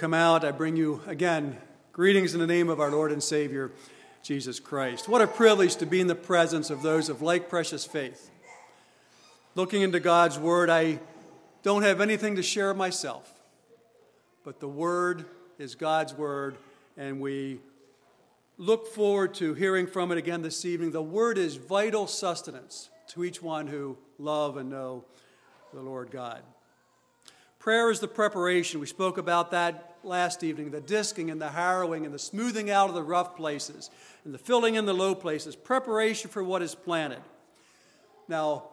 come out, I bring you again greetings in the name of our Lord and Savior, Jesus Christ. What a privilege to be in the presence of those of like precious faith. Looking into God's Word, I don't have anything to share myself, but the Word is God's Word, and we look forward to hearing from it again this evening. The Word is vital sustenance to each one who love and know the Lord God. Prayer is the preparation. We spoke about that last evening the disking and the harrowing and the smoothing out of the rough places and the filling in the low places, preparation for what is planted. Now,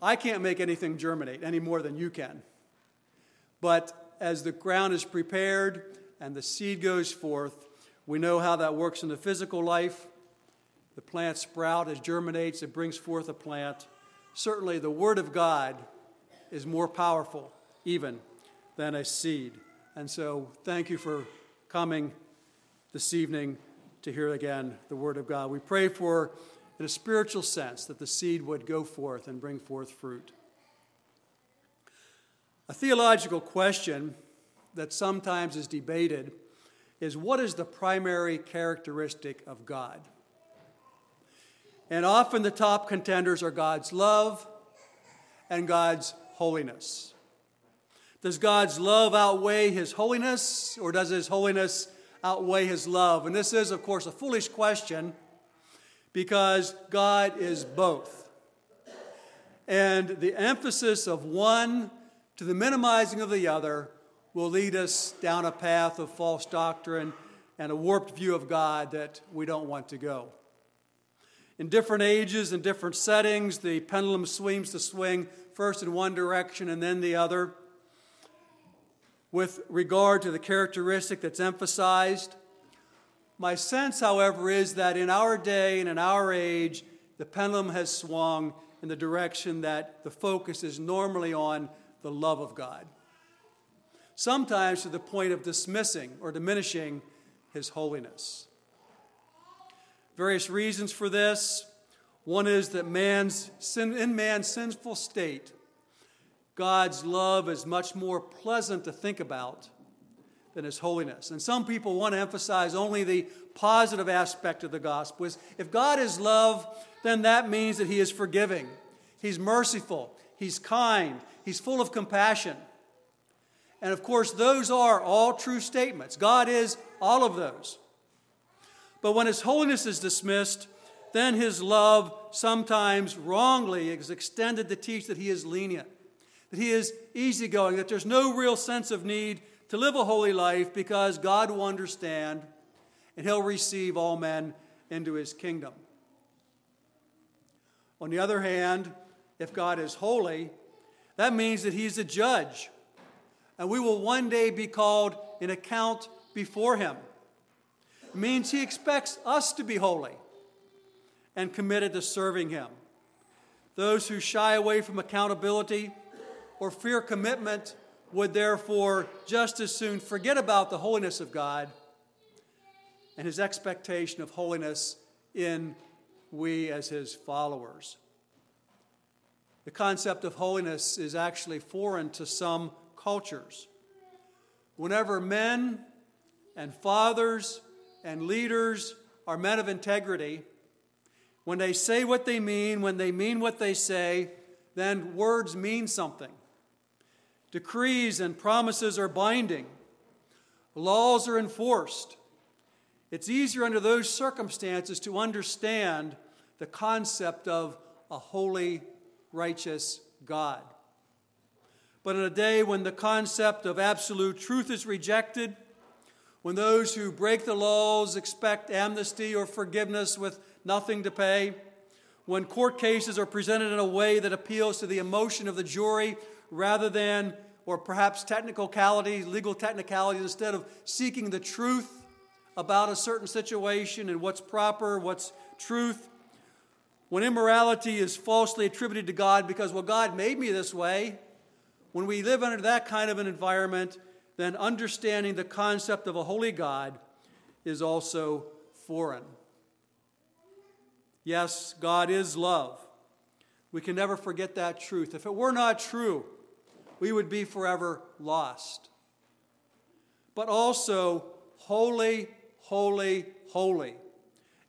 I can't make anything germinate any more than you can. But as the ground is prepared and the seed goes forth, we know how that works in the physical life. The plant sprouts, it germinates, it brings forth a plant. Certainly, the Word of God is more powerful even than a seed. And so, thank you for coming this evening to hear again the Word of God. We pray for, in a spiritual sense, that the seed would go forth and bring forth fruit. A theological question that sometimes is debated is what is the primary characteristic of God? And often the top contenders are God's love and God's holiness. Does God's love outweigh his holiness, or does his holiness outweigh his love? And this is, of course, a foolish question because God is both. And the emphasis of one to the minimizing of the other will lead us down a path of false doctrine and a warped view of God that we don't want to go. In different ages and different settings, the pendulum seems to swing first in one direction and then the other with regard to the characteristic that's emphasized. My sense, however, is that in our day and in our age, the pendulum has swung in the direction that the focus is normally on the love of God. Sometimes to the point of dismissing or diminishing his holiness. Various reasons for this. One is that man's sin, in man's sinful state, God's love is much more pleasant to think about than his holiness. And some people want to emphasize only the positive aspect of the gospel. If God is love, then that means that he is forgiving, he's merciful, he's kind, he's full of compassion. And of course, those are all true statements. God is all of those. But when his holiness is dismissed, then his love sometimes wrongly is extended to teach that he is lenient that he is easygoing, that there's no real sense of need to live a holy life because God will understand and he'll receive all men into his kingdom. On the other hand, if God is holy, that means that he's a judge. And we will one day be called in account before him. It means he expects us to be holy and committed to serving him. Those who shy away from accountability or fear commitment would therefore just as soon forget about the holiness of God and his expectation of holiness in we as his followers. The concept of holiness is actually foreign to some cultures. Whenever men and fathers and leaders are men of integrity, when they say what they mean, when they mean what they say, then words mean something. Decrees and promises are binding, laws are enforced. It's easier under those circumstances to understand the concept of a holy, righteous God. But in a day when the concept of absolute truth is rejected, when those who break the laws expect amnesty or forgiveness with nothing to pay, when court cases are presented in a way that appeals to the emotion of the jury rather than, or perhaps technicalities, legal technicalities, instead of seeking the truth about a certain situation and what's proper, what's truth. When immorality is falsely attributed to God because, well, God made me this way, when we live under that kind of an environment, then understanding the concept of a holy God is also foreign. Yes, God is love. We can never forget that truth. If it were not true, we would be forever lost. but also holy, holy, holy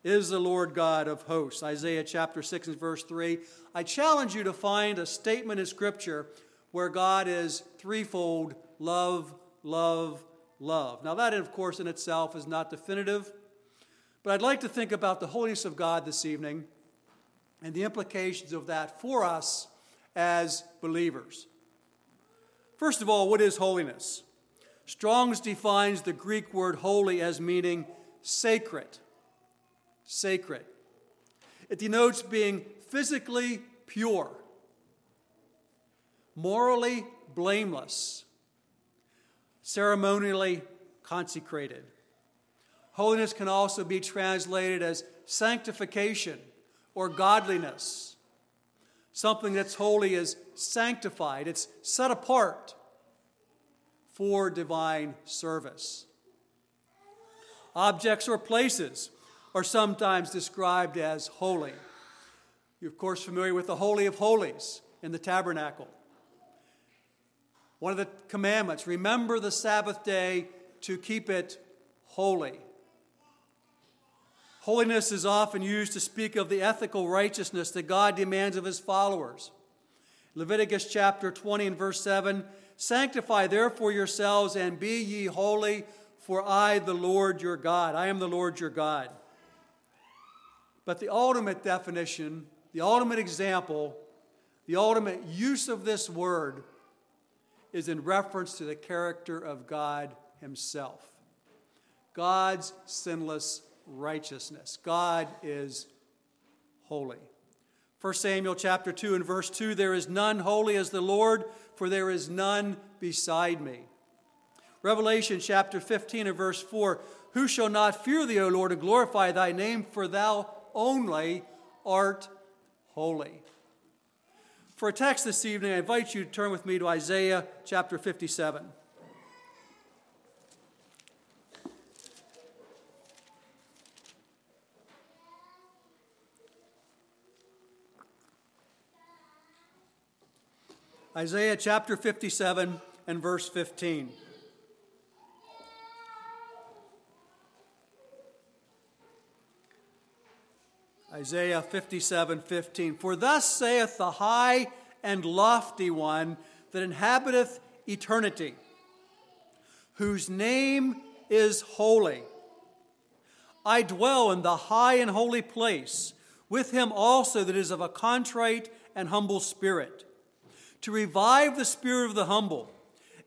is the Lord God of hosts. Isaiah chapter 6 and verse 3. I challenge you to find a statement in Scripture where God is threefold love, love, love. Now, that, of course, in itself is not definitive, but I'd like to think about the holiness of God this evening and the implications of that for us as believers. First of all, what is holiness? Strong's defines the Greek word holy as meaning sacred. Sacred. It denotes being physically pure, morally blameless, ceremonially consecrated. Holiness can also be translated as sanctification or godliness. Something that's holy is sanctified, it's set apart for divine service. Objects or places are sometimes described as holy. You're, of course, familiar with the Holy of Holies in the tabernacle. One of the commandments remember the Sabbath day to keep it holy. Holiness is often used to speak of the ethical righteousness that God demands of his followers. Leviticus chapter 20 and verse 7 Sanctify therefore yourselves and be ye holy, for I, the Lord your God, I am the Lord your God. But the ultimate definition, the ultimate example, the ultimate use of this word is in reference to the character of God Himself. God's sinless righteousness. God is holy. 1 Samuel chapter 2 and verse 2 There is none holy as the Lord, for there is none beside me. Revelation chapter 15 and verse 4 Who shall not fear thee, O Lord, and glorify thy name, for thou only art holy. For a text this evening, I invite you to turn with me to Isaiah chapter 57. Isaiah chapter 57 and verse 15. Isaiah 57 15. For thus saith the high and lofty one that inhabiteth eternity, whose name is holy. I dwell in the high and holy place, with him also that is of a contrite and humble spirit, to revive the spirit of the humble,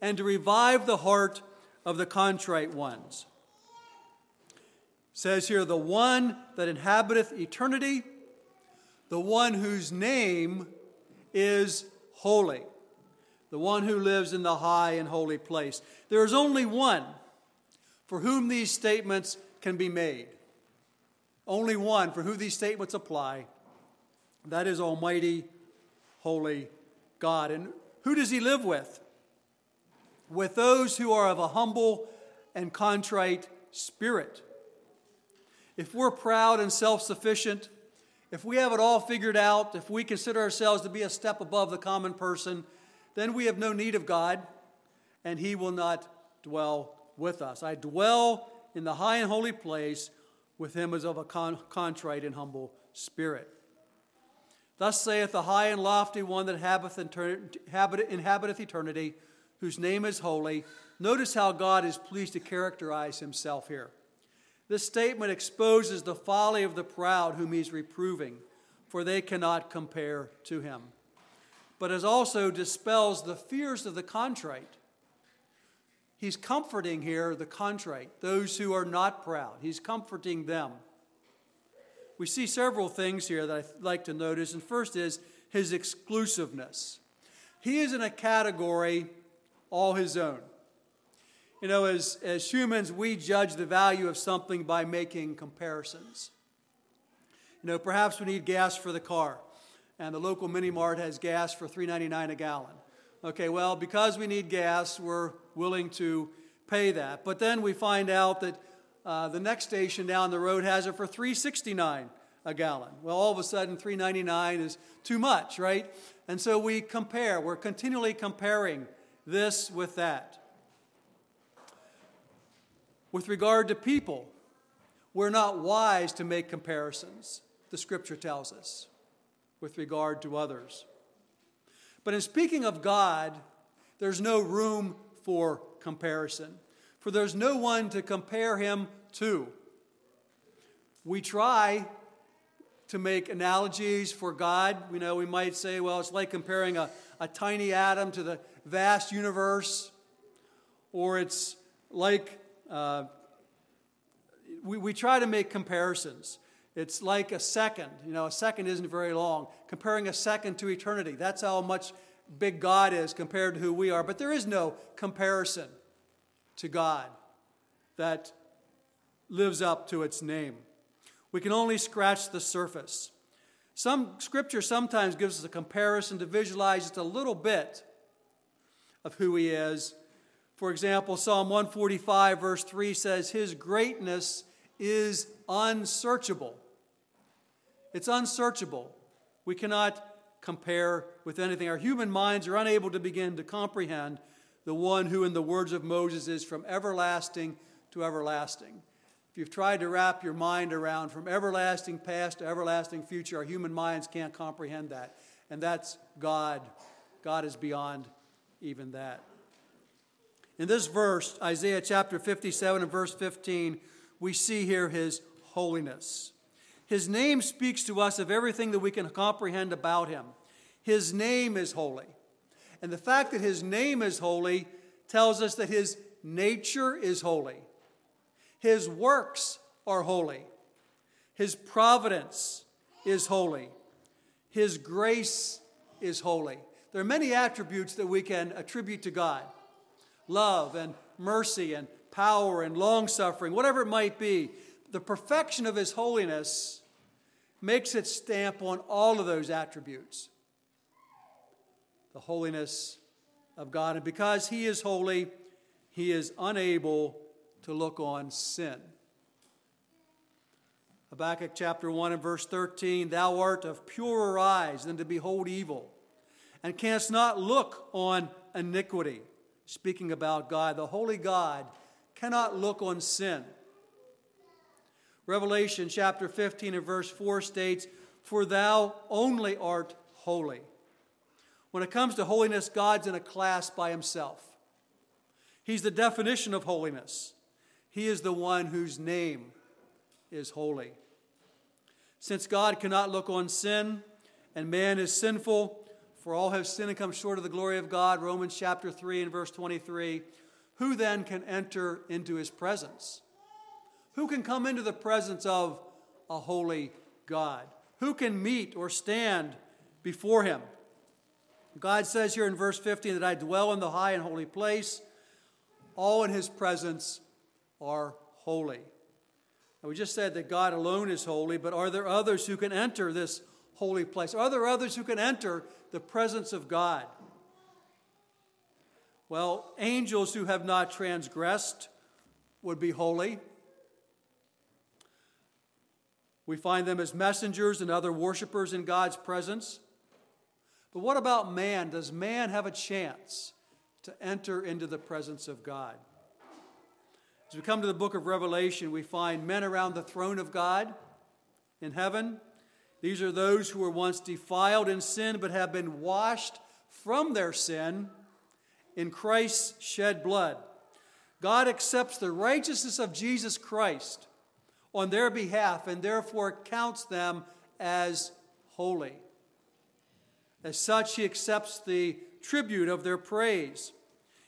and to revive the heart of the contrite ones says here, the one that inhabiteth eternity, the one whose name is holy, the one who lives in the high and holy place. There is only one for whom these statements can be made. Only one for whom these statements apply. That is Almighty, Holy God. And who does he live with? With those who are of a humble and contrite spirit if we're proud and self sufficient, if we have it all figured out, if we consider ourselves to be a step above the common person, then we have no need of God, and He will not dwell with us. I dwell in the high and holy place with him as of a con- contrite and humble spirit. Thus saith the high and lofty one that inhabiteth eternity, whose name is holy. Notice how God is pleased to characterize himself here. This statement exposes the folly of the proud whom he's reproving, for they cannot compare to him. But it also dispels the fears of the contrite. He's comforting here the contrite, those who are not proud. He's comforting them. We see several things here that I'd like to notice, and first is his exclusiveness. He is in a category all his own. You know, as, as humans, we judge the value of something by making comparisons. You know, perhaps we need gas for the car, and the local mini mart has gas for $3.99 a gallon. Okay, well, because we need gas, we're willing to pay that. But then we find out that uh, the next station down the road has it for $3.69 a gallon. Well, all of a sudden, $3.99 is too much, right? And so we compare. We're continually comparing this with that. With regard to people, we're not wise to make comparisons, the scripture tells us, with regard to others. But in speaking of God, there's no room for comparison, for there's no one to compare him to. We try to make analogies for God. You know, we might say, well, it's like comparing a, a tiny atom to the vast universe, or it's like uh, we, we try to make comparisons. It's like a second. You know, a second isn't very long. Comparing a second to eternity. That's how much big God is compared to who we are. But there is no comparison to God that lives up to its name. We can only scratch the surface. Some scripture sometimes gives us a comparison to visualize just a little bit of who he is. For example, Psalm 145, verse 3 says, His greatness is unsearchable. It's unsearchable. We cannot compare with anything. Our human minds are unable to begin to comprehend the one who, in the words of Moses, is from everlasting to everlasting. If you've tried to wrap your mind around from everlasting past to everlasting future, our human minds can't comprehend that. And that's God. God is beyond even that. In this verse, Isaiah chapter 57 and verse 15, we see here his holiness. His name speaks to us of everything that we can comprehend about him. His name is holy. And the fact that his name is holy tells us that his nature is holy. His works are holy. His providence is holy. His grace is holy. There are many attributes that we can attribute to God love and mercy and power and long suffering, whatever it might be. The perfection of His holiness makes its stamp on all of those attributes. The holiness of God. And because He is holy, He is unable to look on sin. Habakkuk chapter 1 and verse 13 Thou art of purer eyes than to behold evil, and canst not look on iniquity. Speaking about God, the holy God cannot look on sin. Revelation chapter 15 and verse 4 states, For thou only art holy. When it comes to holiness, God's in a class by himself. He's the definition of holiness. He is the one whose name is holy. Since God cannot look on sin and man is sinful, for all have sinned and come short of the glory of God, Romans chapter 3 and verse 23, who then can enter into his presence? Who can come into the presence of a holy God? Who can meet or stand before him? God says here in verse 15 that I dwell in the high and holy place. All in his presence are holy. We just said that God alone is holy, but are there others who can enter this holy place? Are there others who can enter the presence of God? Well, angels who have not transgressed would be holy. We find them as messengers and other worshipers in God's presence. But what about man? Does man have a chance to enter into the presence of God? As we come to the book of Revelation, we find men around the throne of God in heaven. These are those who were once defiled in sin but have been washed from their sin in Christ's shed blood. God accepts the righteousness of Jesus Christ on their behalf and therefore counts them as holy. As such, he accepts the tribute of their praise.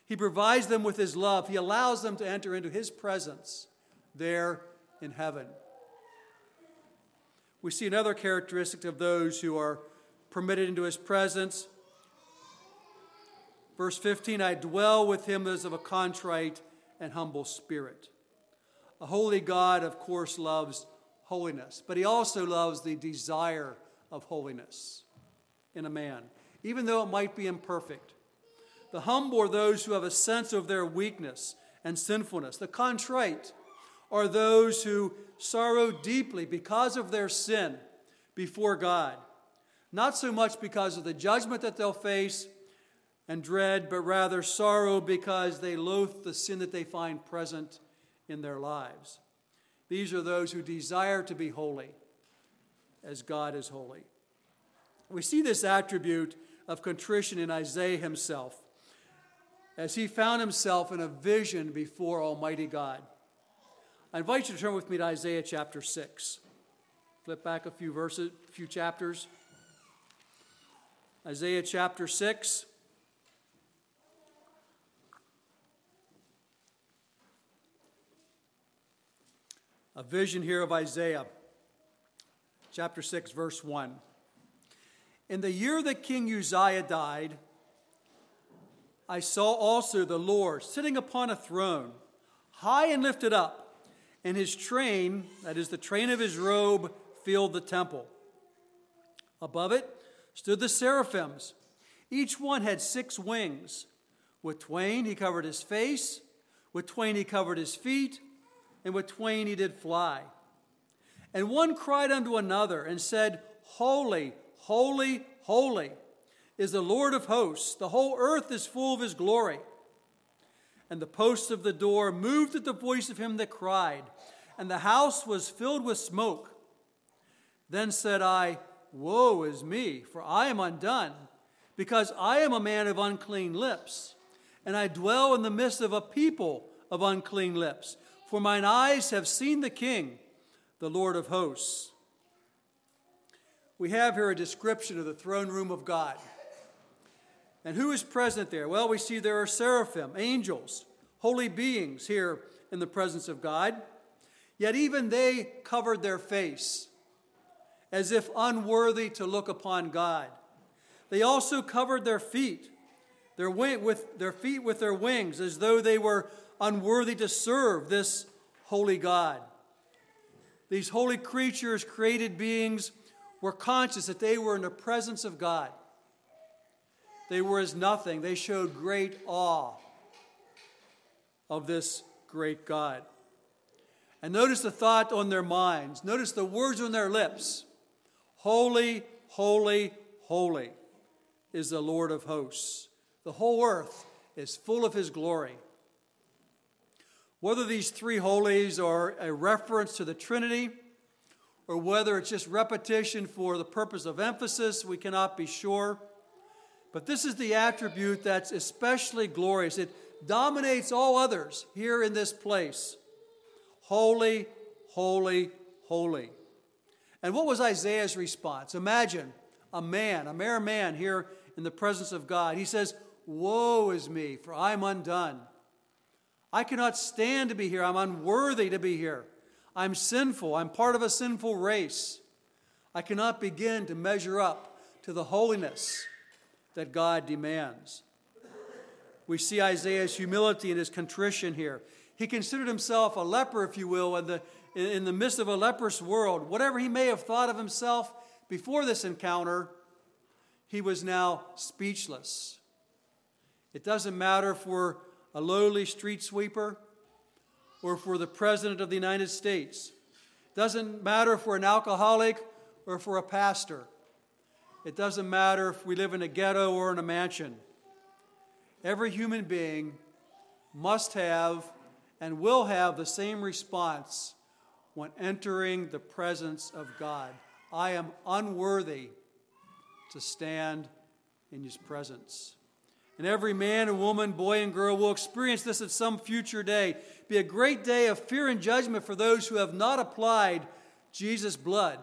He provides them with His love. He allows them to enter into His presence there in heaven. We see another characteristic of those who are permitted into His presence. Verse 15 I dwell with him as of a contrite and humble spirit. A holy God, of course, loves holiness, but he also loves the desire of holiness in a man, even though it might be imperfect. The humble are those who have a sense of their weakness and sinfulness. The contrite are those who sorrow deeply because of their sin before God. Not so much because of the judgment that they'll face and dread, but rather sorrow because they loathe the sin that they find present in their lives. These are those who desire to be holy as God is holy. We see this attribute of contrition in Isaiah himself as he found himself in a vision before Almighty God. I invite you to turn with me to Isaiah chapter 6. Flip back a few verses, a few chapters. Isaiah chapter 6. A vision here of Isaiah, chapter 6, verse 1. In the year that King Uzziah died, I saw also the Lord sitting upon a throne, high and lifted up, and his train, that is the train of his robe, filled the temple. Above it stood the seraphims. Each one had six wings. With twain he covered his face, with twain he covered his feet, and with twain he did fly. And one cried unto another and said, Holy, holy, holy is the Lord of hosts. The whole earth is full of his glory. And the posts of the door moved at the voice of him that cried, and the house was filled with smoke. Then said I, Woe is me, for I am undone, because I am a man of unclean lips, and I dwell in the midst of a people of unclean lips. For mine eyes have seen the King, the Lord of hosts. We have here a description of the throne room of God. And who is present there? Well, we see there are seraphim, angels, holy beings here in the presence of God. Yet even they covered their face as if unworthy to look upon God. They also covered their feet, their, wing, with, their feet with their wings, as though they were unworthy to serve this holy God. These holy creatures, created beings, were conscious that they were in the presence of God. They were as nothing. They showed great awe of this great God. And notice the thought on their minds. Notice the words on their lips. Holy, holy, holy is the Lord of hosts. The whole earth is full of his glory. Whether these three holies are a reference to the Trinity or whether it's just repetition for the purpose of emphasis, we cannot be sure. But this is the attribute that's especially glorious. It dominates all others here in this place. Holy, holy, holy. And what was Isaiah's response? Imagine a man, a mere man here in the presence of God. He says, Woe is me, for I'm undone. I cannot stand to be here. I'm unworthy to be here. I'm sinful. I'm part of a sinful race. I cannot begin to measure up to the holiness that God demands. We see Isaiah's humility and his contrition here. He considered himself a leper, if you will, in the, in the midst of a leprous world, whatever he may have thought of himself before this encounter, he was now speechless. It doesn't matter if we're a lowly street sweeper or we're the President of the United States. It doesn't matter if we're an alcoholic or if we're a pastor. It doesn't matter if we live in a ghetto or in a mansion. Every human being must have and will have the same response when entering the presence of God. I am unworthy to stand in His presence. And every man and woman, boy and girl will experience this at some future day. Be a great day of fear and judgment for those who have not applied Jesus' blood.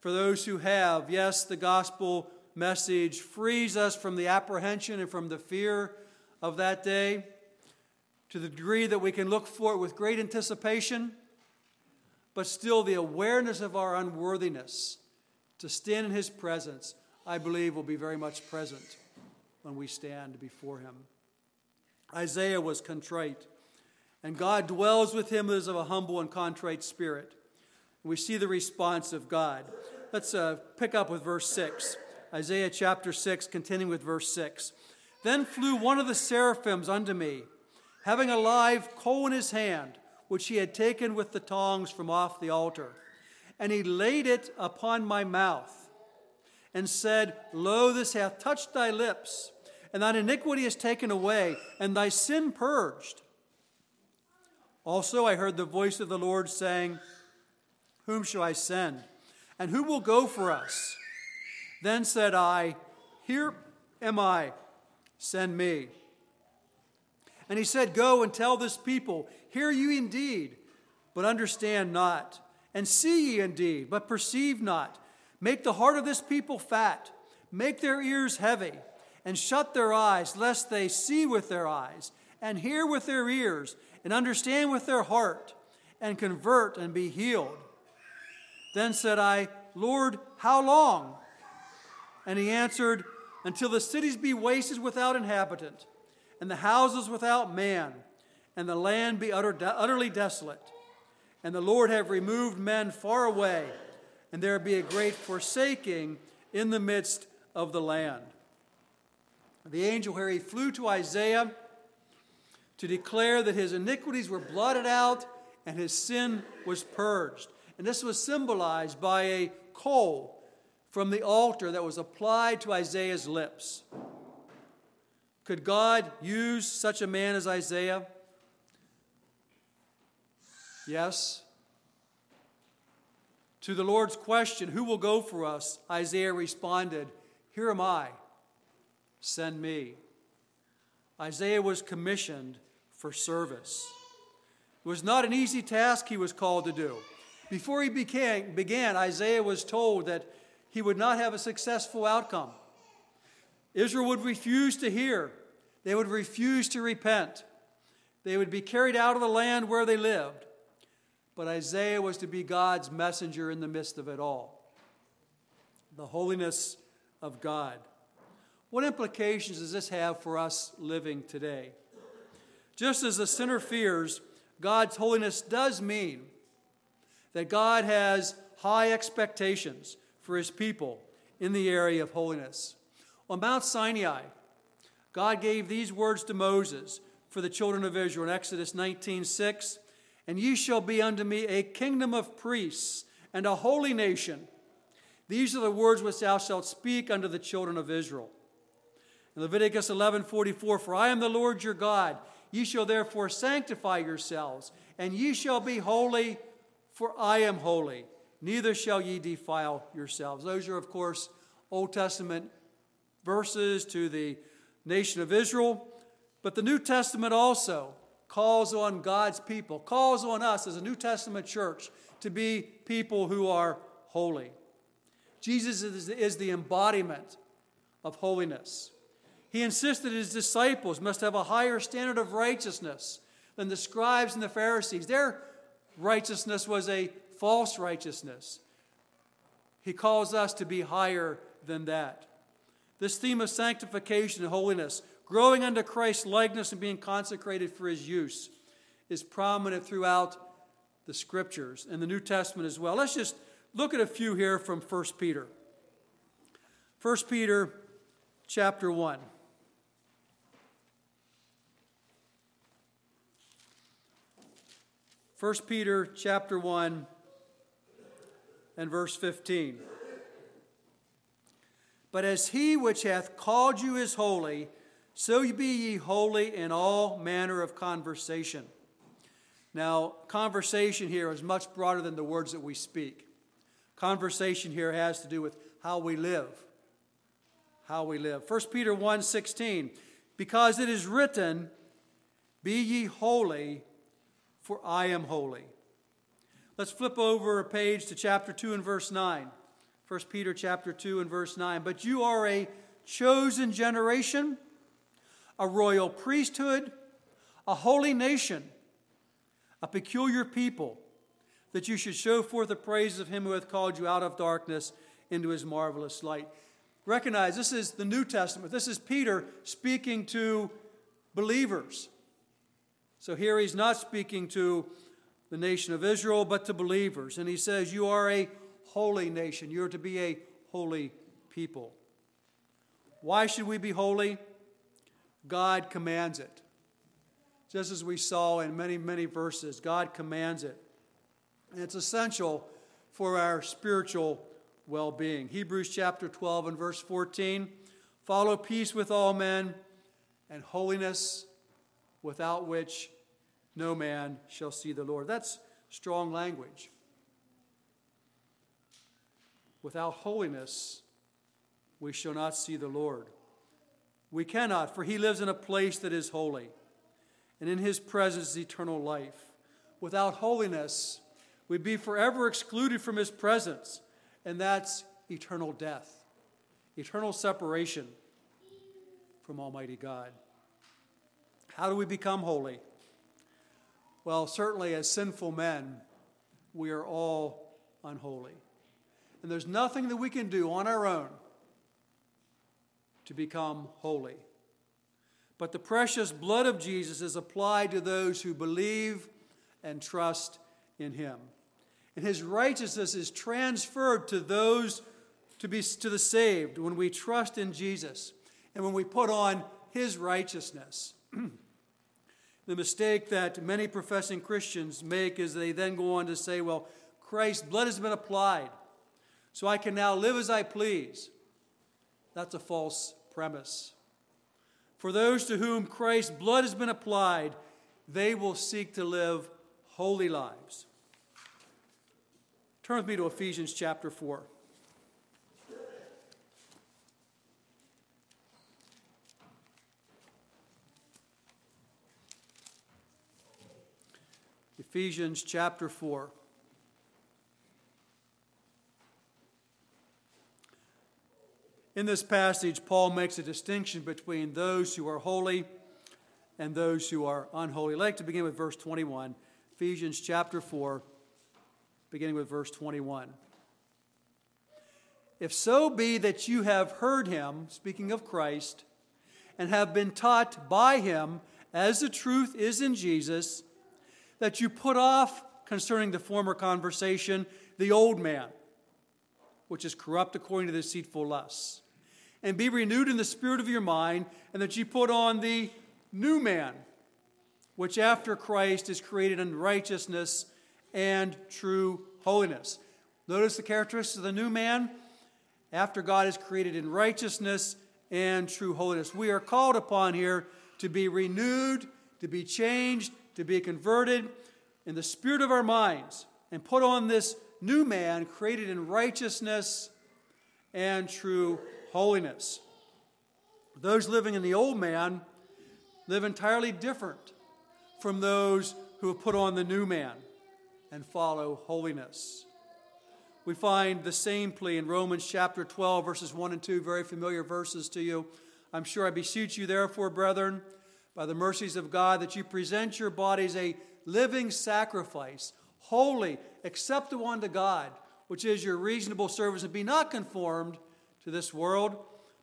For those who have, yes, the gospel message frees us from the apprehension and from the fear of that day to the degree that we can look for it with great anticipation, but still the awareness of our unworthiness to stand in His presence, I believe, will be very much present when we stand before Him. Isaiah was contrite, and God dwells with him as of a humble and contrite spirit. We see the response of God. Let's uh, pick up with verse 6. Isaiah chapter 6, continuing with verse 6. Then flew one of the seraphims unto me having a live coal in his hand, which he had taken with the tongs from off the altar. And he laid it upon my mouth, and said, Lo, this hath touched thy lips, and thine iniquity is taken away, and thy sin purged. Also, I heard the voice of the Lord saying, Whom shall I send? And who will go for us? Then said I, Here am I, send me. And he said, Go and tell this people, Hear ye indeed, but understand not, and see ye indeed, but perceive not. Make the heart of this people fat, make their ears heavy, and shut their eyes, lest they see with their eyes, and hear with their ears, and understand with their heart, and convert and be healed. Then said I, Lord, how long? And he answered, Until the cities be wasted without inhabitant, and the houses without man, and the land be utter, utterly desolate, and the Lord have removed men far away, and there be a great forsaking in the midst of the land. The angel Harry flew to Isaiah to declare that his iniquities were blotted out and his sin was purged. And this was symbolized by a coal from the altar that was applied to Isaiah's lips. Could God use such a man as Isaiah? Yes. To the Lord's question, Who will go for us? Isaiah responded, Here am I, send me. Isaiah was commissioned for service. It was not an easy task he was called to do. Before he began, began, Isaiah was told that he would not have a successful outcome. Israel would refuse to hear, they would refuse to repent, they would be carried out of the land where they lived. But Isaiah was to be God's messenger in the midst of it all. The holiness of God. What implications does this have for us living today? Just as the sinner fears, God's holiness does mean that God has high expectations for his people in the area of holiness. On Mount Sinai, God gave these words to Moses for the children of Israel in Exodus 19:6, "And ye shall be unto me a kingdom of priests and a holy nation. These are the words which thou shalt speak unto the children of Israel." In Leviticus 11:44, "For I am the Lord your God, Ye shall therefore sanctify yourselves, and ye shall be holy, for I am holy. Neither shall ye defile yourselves. Those are, of course, Old Testament verses to the nation of Israel. But the New Testament also calls on God's people, calls on us as a New Testament church to be people who are holy. Jesus is, the embodiment of holiness. He insisted his disciples must have a higher standard of righteousness than the scribes and the Pharisees. Their righteousness was a false righteousness. He calls us to be higher than that. This theme of sanctification and holiness, growing unto Christ's likeness and being consecrated for his use, is prominent throughout the scriptures and the New Testament as well. Let's just look at a few here from 1 Peter. 1 Peter chapter 1. 1 Peter chapter 1 and verse 15. But as he which hath called you is holy, so be ye holy in all manner of conversation. Now, conversation here is much broader than the words that we speak. Conversation here has to do with how we live. How we live. 1 Peter 1 16. Because it is written, Be ye holy, for I am holy. Let's flip over a page to chapter 2 and verse 9. 1 Peter chapter 2 and verse 9. But you are a chosen generation, a royal priesthood, a holy nation, a peculiar people, that you should show forth the praises of him who hath called you out of darkness into his marvelous light. Recognize this is the New Testament. This is Peter speaking to believers. So here he's not speaking to the nation of Israel, but to believers. And he says, You are a holy nation. You're to be a holy people. Why should we be holy? God commands it. Just as we saw in many, many verses, God commands it. And it's essential for our spiritual well being. Hebrews chapter 12 and verse 14 follow peace with all men and holiness without which no man shall see the Lord. That's strong language. Without holiness, we shall not see the Lord. We cannot, for he lives in a place that is holy, and in his presence is eternal life. Without holiness, we'd be forever excluded from his presence, and that's eternal death, eternal separation from Almighty God. How do we become holy? Well, certainly as sinful men, we are all unholy. And there's nothing that we can do on our own to become holy. But the precious blood of Jesus is applied to those who believe and trust in him. And his righteousness is transferred to those to be to the saved when we trust in Jesus and when we put on his righteousness. the mistake that many professing Christians make is they then go on to say, well, Christ's blood has been applied, so I can now live as I please. That's a false premise. For those to whom Christ's blood has been applied, they will seek to live holy lives. Turn with me to Ephesians chapter 4. Ephesians chapter 4. In this passage, Paul makes a distinction between those who are holy and those who are unholy. Like to begin with verse 21, Ephesians chapter 4, beginning with verse 21. If so be that you have heard him, speaking of Christ, and have been taught by him, as the truth is in Jesus, that you put off concerning the former conversation the old man, which is corrupt according to the deceitful lusts and be renewed in the spirit of your mind, and that you put on the new man, which after Christ is created in righteousness and true holiness. Notice the characteristics of the new man. After God is created in righteousness and true holiness. We are called upon here to be renewed, to be changed, to be converted in the spirit of our minds, and put on this new man created in righteousness and true holiness. Those living in the old man live entirely different from those who have put on the new man and follow holiness. We find the same plea in Romans chapter 12, verses 1 and 2, very familiar verses to you. I'm sure I beseech you, therefore, brethren, by the mercies of God, that you present your bodies a living sacrifice, holy, acceptable unto God, which is your reasonable service, and be not conformed to this world,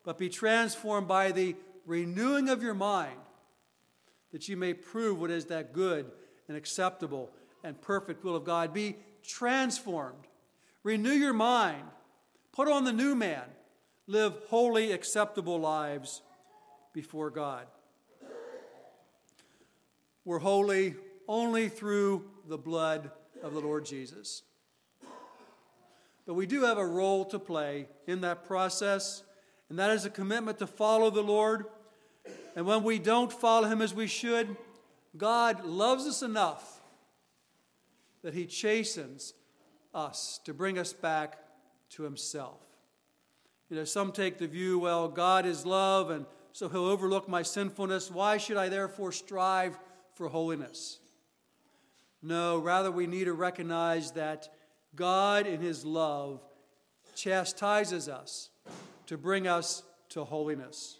but be transformed by the renewing of your mind, that you may prove what is that good and acceptable and perfect will of God. Be transformed. Renew your mind. Put on the new man. Live holy, acceptable lives before God. We're holy only through the blood of the Lord Jesus. But we do have a role to play in that process, and that is a commitment to follow the Lord. And when we don't follow Him as we should, God loves us enough that He chastens us to bring us back to Himself. You know, some take the view, well, God is love, and so He'll overlook my sinfulness. Why should I therefore strive for holiness? No, rather, we need to recognize that God, in His love, chastises us to bring us to holiness.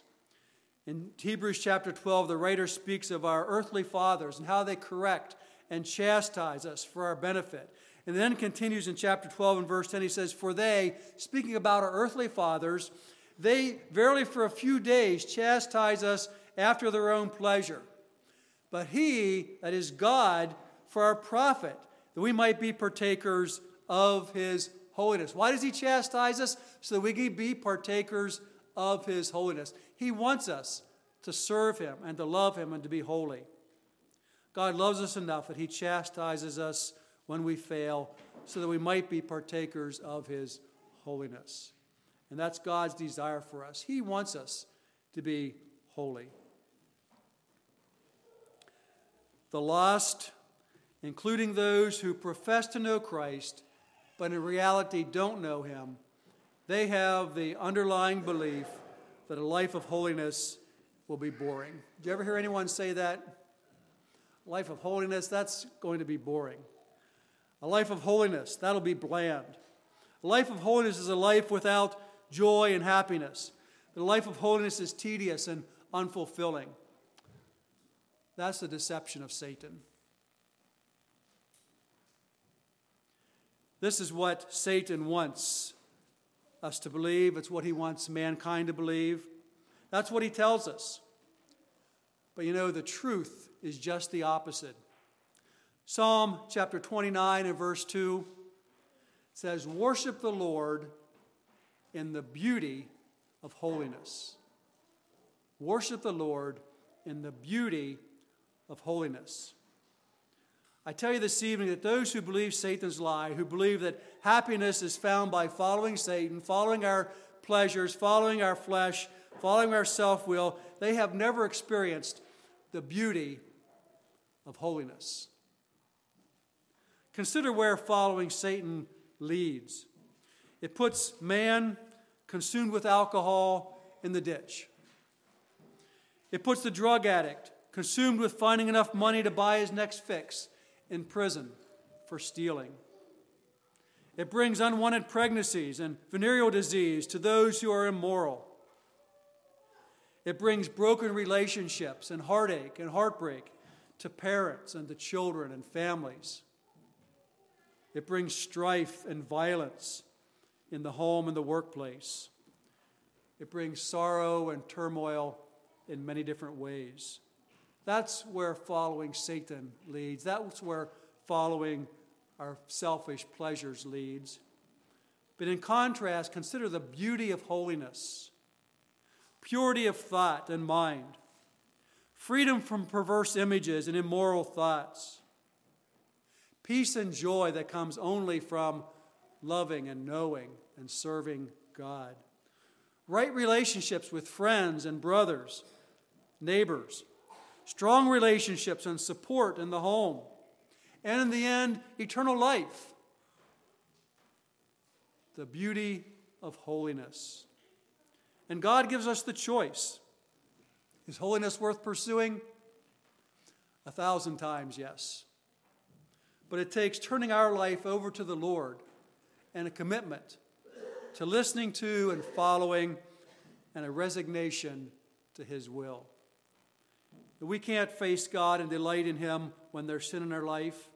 In Hebrews chapter 12, the writer speaks of our earthly fathers and how they correct and chastise us for our benefit. And then continues in chapter 12 and verse 10, he says, For they, speaking about our earthly fathers, they verily for a few days chastise us after their own pleasure. But he, that is God, for our profit, that we might be partakers of his holiness. Why does he chastise us? So that we can be partakers of his holiness. He wants us to serve him and to love him and to be holy. God loves us enough that he chastises us when we fail so that we might be partakers of his holiness. And that's God's desire for us. He wants us to be holy. the lost, including those who profess to know Christ, but in reality don't know Him, they have the underlying belief that a life of holiness will be boring. Do you ever hear anyone say that? life of holiness, that's going to be boring. A life of holiness, that'll be bland. A life of holiness is a life without joy and happiness. The life of holiness is tedious and unfulfilling. That's the deception of Satan. This is what Satan wants us to believe. It's what he wants mankind to believe. That's what he tells us. But you know, the truth is just the opposite. Psalm chapter 29 and verse 2 says, Worship the Lord in the beauty of holiness. Worship the Lord in the beauty of holiness. I tell you this evening that those who believe Satan's lie, who believe that happiness is found by following Satan, following our pleasures, following our flesh, following our self will, they have never experienced the beauty of holiness. Consider where following Satan leads. It puts man consumed with alcohol in the ditch. It puts the drug addict consumed with finding enough money to buy his next fix in prison for stealing. It brings unwanted pregnancies and venereal disease to those who are immoral. It brings broken relationships and heartache and heartbreak to parents and to children and families. It brings strife and violence in the home and the workplace. It brings sorrow and turmoil in many different ways. That's where following Satan leads. That's where following our selfish pleasures leads. But in contrast, consider the beauty of holiness, purity of thought and mind, freedom from perverse images and immoral thoughts, peace and joy that comes only from loving and knowing and serving God, right relationships with friends and brothers, neighbors, strong relationships and support in the home, and in the end, eternal life. The beauty of holiness. And God gives us the choice. Is holiness worth pursuing? A thousand times, yes. But it takes turning our life over to the Lord and a commitment to listening to and following and a resignation to His will. We can't face God and delight in Him when there's sin in our life.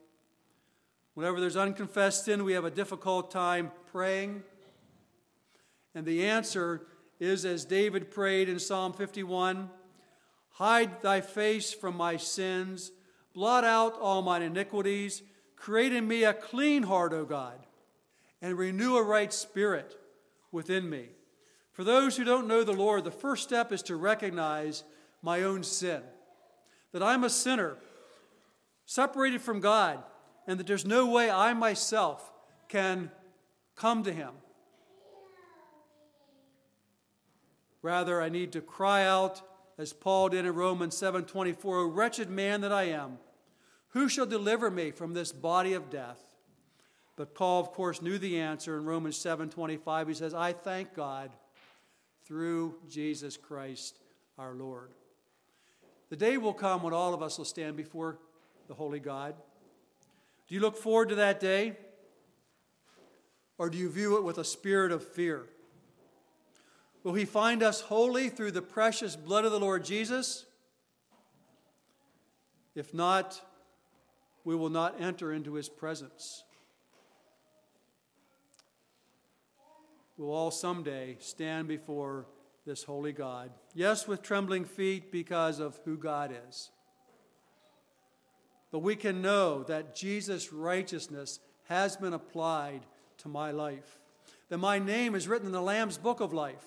Whenever there's unconfessed sin, we have a difficult time praying. And the answer is as David prayed in Psalm 51 Hide thy face from my sins, blot out all mine iniquities, create in me a clean heart, O God, and renew a right spirit within me. For those who don't know the Lord, the first step is to recognize my own sin, that I'm a sinner, separated from God, and that there's no way I myself can come to Him. Rather, I need to cry out as Paul did in Romans 7:24, "O wretched man that I am, who shall deliver me from this body of death?" But Paul, of course, knew the answer in Romans 7:25. He says, "I thank God through Jesus Christ our Lord." The day will come when all of us will stand before the holy God. Do you look forward to that day? Or do you view it with a spirit of fear? Will he find us holy through the precious blood of the Lord Jesus? If not, we will not enter into his presence. We'll all someday stand before this holy God. Yes, with trembling feet because of who God is. But we can know that Jesus' righteousness has been applied to my life, that my name is written in the Lamb's book of life.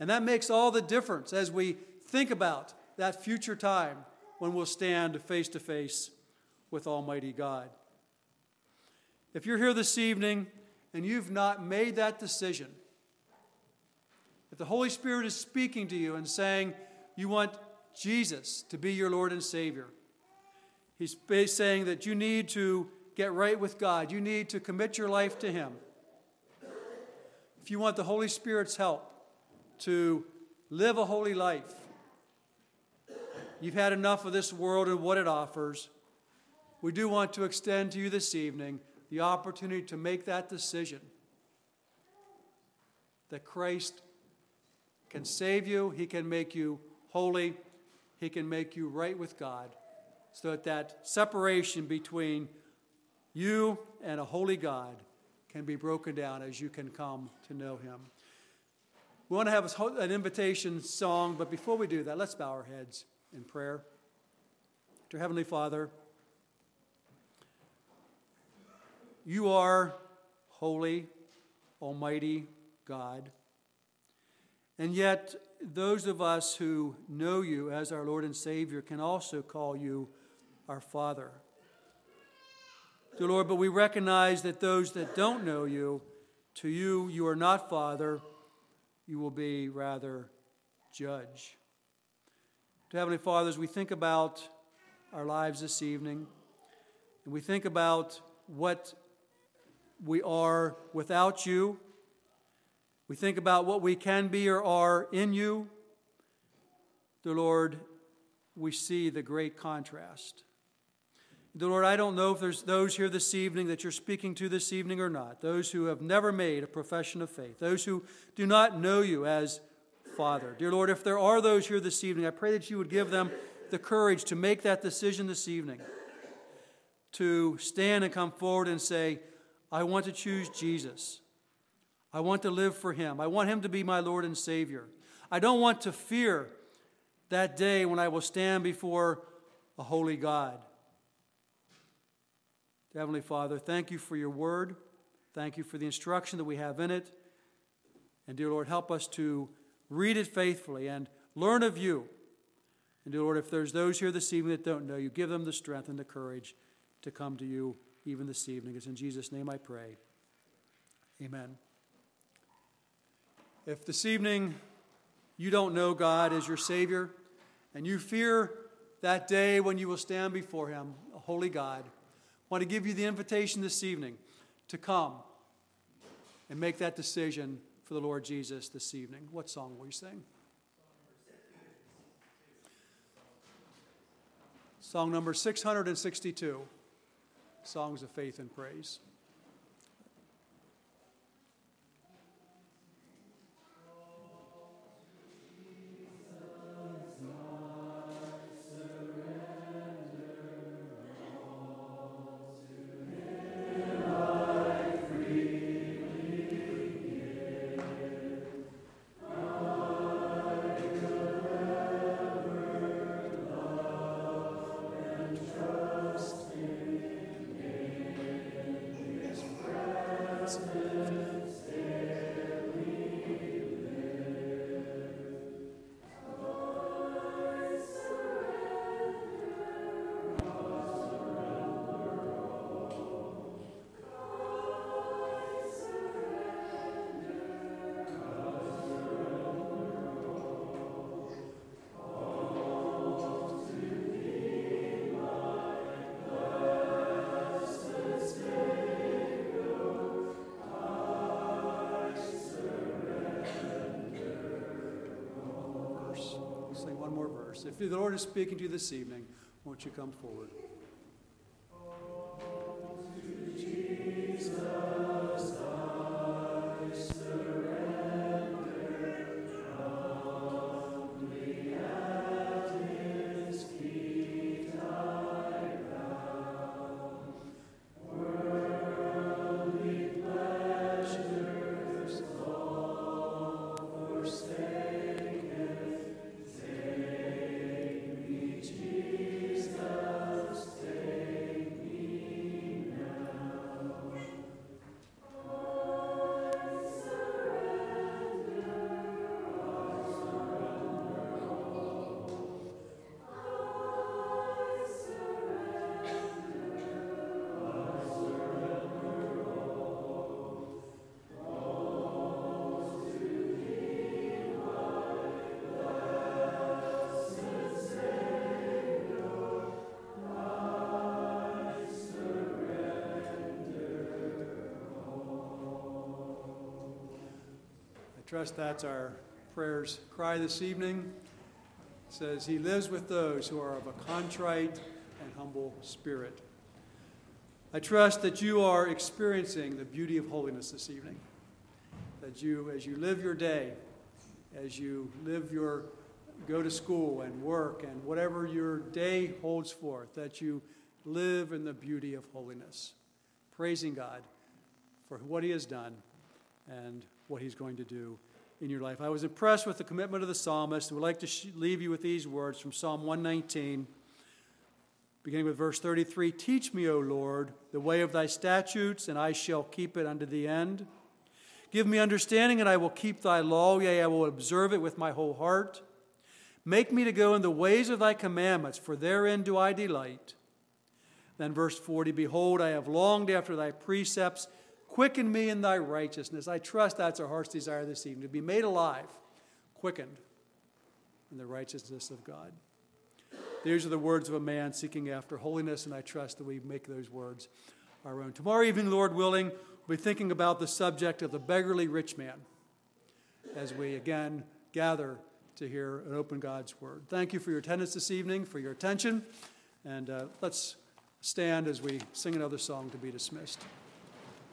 And that makes all the difference as we think about that future time when we'll stand face to face with Almighty God. If you're here this evening and you've not made that decision, if the Holy Spirit is speaking to you and saying you want Jesus to be your Lord and Savior, He's saying that you need to get right with God. You need to commit your life to Him. If you want the Holy Spirit's help to live a holy life, you've had enough of this world and what it offers. We do want to extend to you this evening the opportunity to make that decision that Christ can save you, He can make you holy, He can make you right with God, so that that separation between you and a holy God can be broken down as you can come to know Him. We want to have an invitation song, but before we do that, let's bow our heads in prayer. Dear Heavenly Father, you are holy, almighty God. And yet, those of us who know you as our Lord and Savior can also call you our Father. Dear Lord, but we recognize that those that don't know you, to you, you are not Father, you will be rather judge. To Heavenly Father, as we think about our lives this evening, and we think about what we are without you, we think about what we can be or are in you, the Lord, we see the great contrast. The Lord, I don't know if there's those here this evening that you're speaking to this evening or not, those who have never made a profession of faith, those who do not know you as Father. Dear Lord, if there are those here this evening, I pray that you would give them the courage to make that decision this evening, to stand and come forward and say, I want to choose Jesus. I want to live for him. I want him to be my Lord and Savior. I don't want to fear that day when I will stand before a holy God. Heavenly Father, thank you for your word. Thank you for the instruction that we have in it. And dear Lord, help us to read it faithfully, and learn of you. And dear Lord, if there's those here this evening that don't know you, give them the strength and the courage to come to you even this evening. It's in Jesus' name I pray. Amen. If this evening you don't know God as your Savior, and you fear that day when you will stand before Him, a holy God, I want to give you the invitation this evening to come and make that decision for the Lord Jesus this evening. What song will you sing? Song number 662 Songs of Faith and Praise. If the Lord is speaking to you this evening, won't you come forward? Trust that's our prayer's cry this evening. It says, He lives with those who are of a contrite and humble spirit. I trust that you are experiencing the beauty of holiness this evening. That you, as you live your day, as you live your go to school and work and whatever your day holds forth, that you live in the beauty of holiness, praising God for what He has done and what He's going to do in your life. I was impressed with the commitment of the psalmist. I would like to leave you with these words from Psalm 119, beginning with verse 33 Teach me, O Lord, the way of thy statutes, and I shall keep it unto the end. Give me understanding, and I will keep thy law. Yea, I will observe it with my whole heart. Make me to go in the ways of thy commandments, for therein do I delight. Then, verse 40 Behold, I have longed after thy precepts. Quicken me in thy righteousness. I trust that's our heart's desire this evening to be made alive, quickened in the righteousness of God. These are the words of a man seeking after holiness, and I trust that we make those words our own. Tomorrow evening, Lord willing, we'll be thinking about the subject of the beggarly rich man as we again gather to hear and open God's word. Thank you for your attendance this evening, for your attention, and uh, let's stand as we sing another song to be dismissed.